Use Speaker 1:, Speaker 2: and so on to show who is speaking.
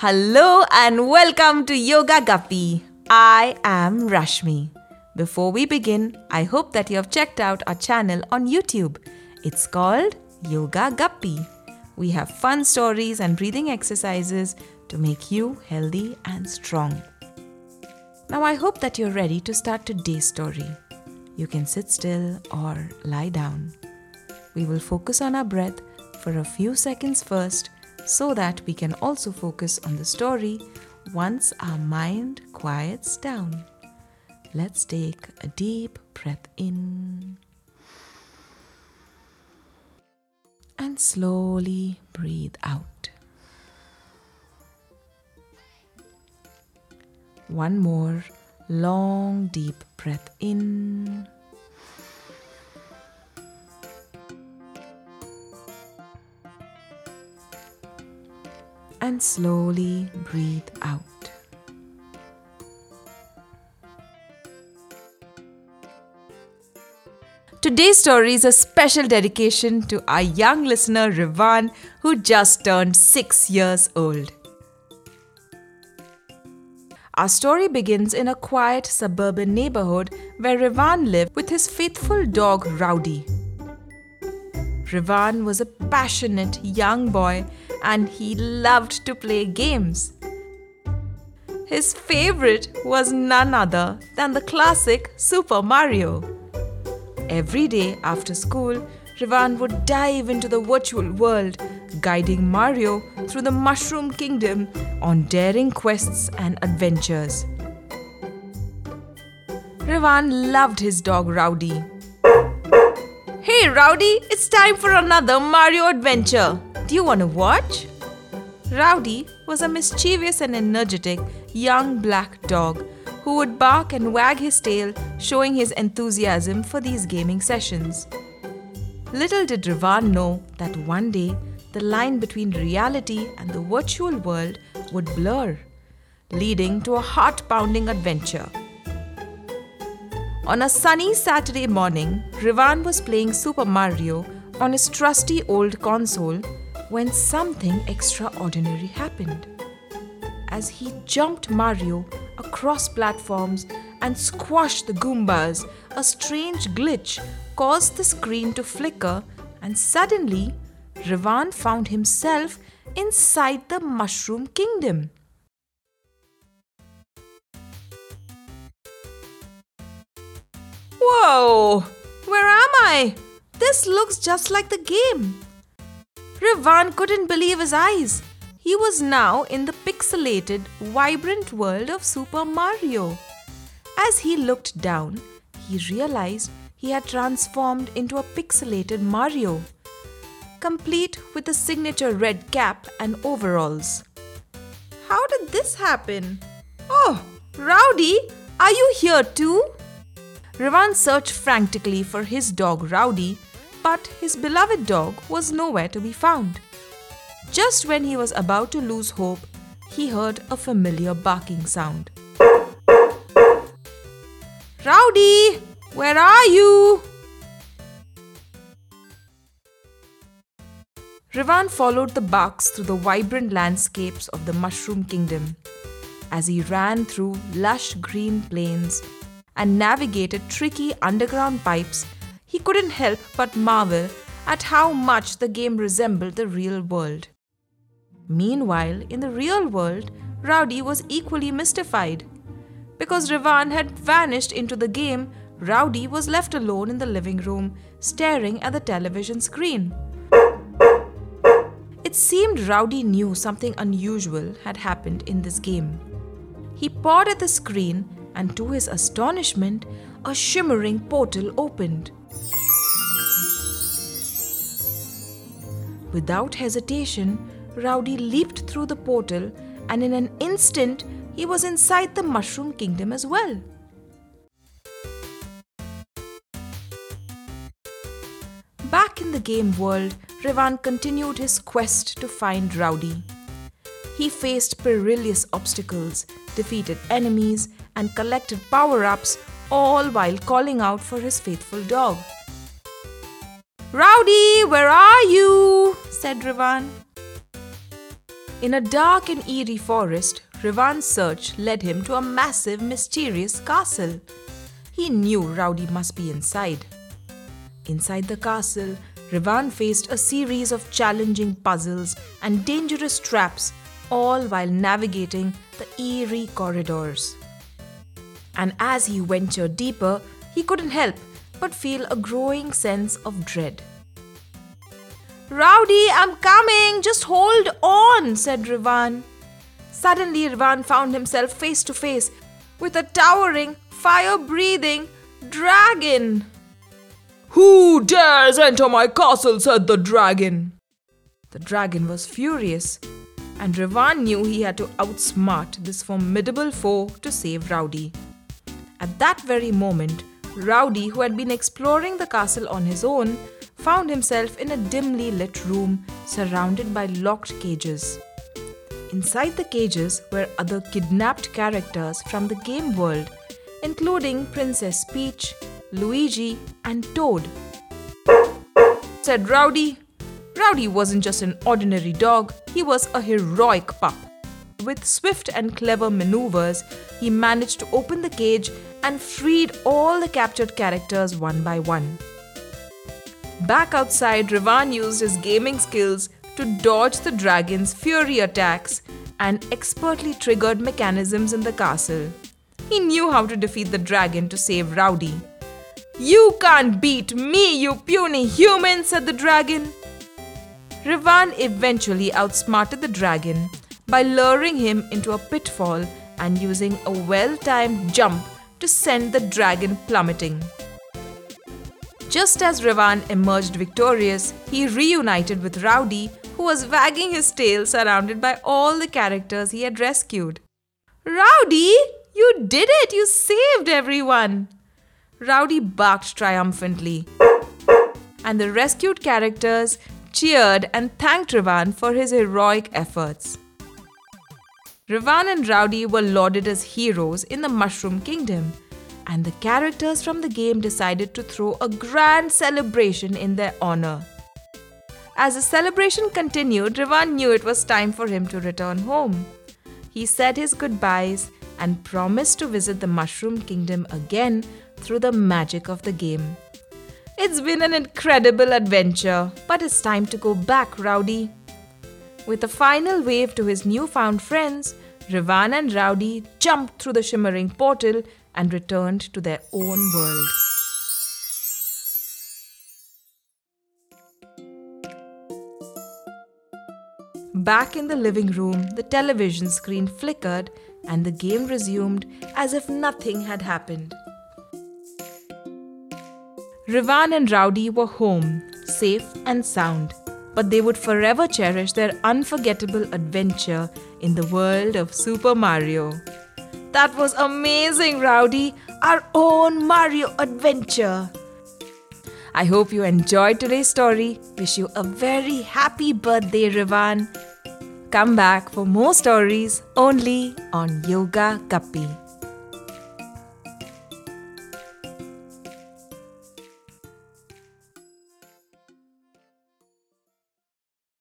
Speaker 1: Hello and welcome to Yoga Guppy. I am Rashmi. Before we begin, I hope that you have checked out our channel on YouTube. It's called Yoga Guppy. We have fun stories and breathing exercises to make you healthy and strong. Now, I hope that you're ready to start today's story. You can sit still or lie down. We will focus on our breath for a few seconds first so that we can also focus on the story once our mind quiets down. Let's take a deep breath in and slowly breathe out. One more long, deep breath in. And slowly breathe out. Today's story is a special dedication to our young listener Rivan, who just turned six years old. Our story begins in a quiet suburban neighborhood where Rivan lived with his faithful dog Rowdy. Rivan was a passionate young boy and he loved to play games. His favorite was none other than the classic Super Mario. Every day after school, Rivan would dive into the virtual world, guiding Mario through the Mushroom Kingdom on daring quests and adventures. Rivan loved his dog Rowdy. Hey Rowdy, it's time for another Mario adventure. Do you want to watch? Rowdy was a mischievous and energetic young black dog who would bark and wag his tail, showing his enthusiasm for these gaming sessions. Little did Rivan know that one day the line between reality and the virtual world would blur, leading to a heart pounding adventure. On a sunny Saturday morning, Rivan was playing Super Mario on his trusty old console when something extraordinary happened. As he jumped Mario across platforms and squashed the Goombas, a strange glitch caused the screen to flicker, and suddenly, Rivan found himself inside the Mushroom Kingdom. Whoa! Where am I? This looks just like the game. Rivan couldn't believe his eyes. He was now in the pixelated, vibrant world of Super Mario. As he looked down, he realized he had transformed into a pixelated Mario, complete with the signature red cap and overalls. How did this happen? Oh, Rowdy, are you here too? Rivan searched frantically for his dog Rowdy, but his beloved dog was nowhere to be found. Just when he was about to lose hope, he heard a familiar barking sound. Rowdy, where are you? Rivan followed the barks through the vibrant landscapes of the Mushroom Kingdom. As he ran through lush green plains and navigated tricky underground pipes, he couldn't help but marvel at how much the game resembled the real world. Meanwhile, in the real world, Rowdy was equally mystified. Because Rivan had vanished into the game, Rowdy was left alone in the living room, staring at the television screen. It seemed Rowdy knew something unusual had happened in this game. He pawed at the screen, and to his astonishment, a shimmering portal opened. Without hesitation, Rowdy leaped through the portal, and in an instant, he was inside the Mushroom Kingdom as well. Back in the game world, Rivan continued his quest to find Rowdy. He faced perilous obstacles, defeated enemies, and collected power ups, all while calling out for his faithful dog. Rowdy, where are you? said Rivan. In a dark and eerie forest, Rivan's search led him to a massive, mysterious castle. He knew Rowdy must be inside. Inside the castle, Rivan faced a series of challenging puzzles and dangerous traps, all while navigating the eerie corridors. And as he ventured deeper, he couldn't help but feel a growing sense of dread. Rowdy, I'm coming! Just hold on, said Rivan. Suddenly, Rivan found himself face to face with a towering, fire breathing dragon. Who dares enter my castle? said the dragon. The dragon was furious, and Rivan knew he had to outsmart this formidable foe to save Rowdy. At that very moment, Rowdy, who had been exploring the castle on his own, found himself in a dimly lit room surrounded by locked cages. Inside the cages were other kidnapped characters from the game world, including Princess Peach, Luigi, and Toad. Said Rowdy. Rowdy wasn't just an ordinary dog, he was a heroic pup. With swift and clever maneuvers, he managed to open the cage and freed all the captured characters one by one. Back outside, Rivan used his gaming skills to dodge the dragon's fury attacks and expertly triggered mechanisms in the castle. He knew how to defeat the dragon to save Rowdy. You can't beat me, you puny human, said the dragon. Rivan eventually outsmarted the dragon by luring him into a pitfall and using a well timed jump to send the dragon plummeting. Just as Rivan emerged victorious, he reunited with Rowdy, who was wagging his tail surrounded by all the characters he had rescued. Rowdy, you did it! You saved everyone! Rowdy barked triumphantly. And the rescued characters cheered and thanked Rivan for his heroic efforts. Rivan and Rowdy were lauded as heroes in the Mushroom Kingdom and the characters from the game decided to throw a grand celebration in their honor. As the celebration continued, Rivan knew it was time for him to return home. He said his goodbyes and promised to visit the Mushroom Kingdom again through the magic of the game. It's been an incredible adventure, but it's time to go back, Rowdy. With a final wave to his newfound friends, Rivan and Rowdy jumped through the shimmering portal and returned to their own world. Back in the living room, the television screen flickered and the game resumed as if nothing had happened. Rivan and Rowdy were home, safe and sound, but they would forever cherish their unforgettable adventure in the world of Super Mario. That was amazing, Rowdy! Our own Mario adventure! I hope you enjoyed today's story. Wish you a very happy birthday, Rivan. Come back for more stories only on Yoga Guppy.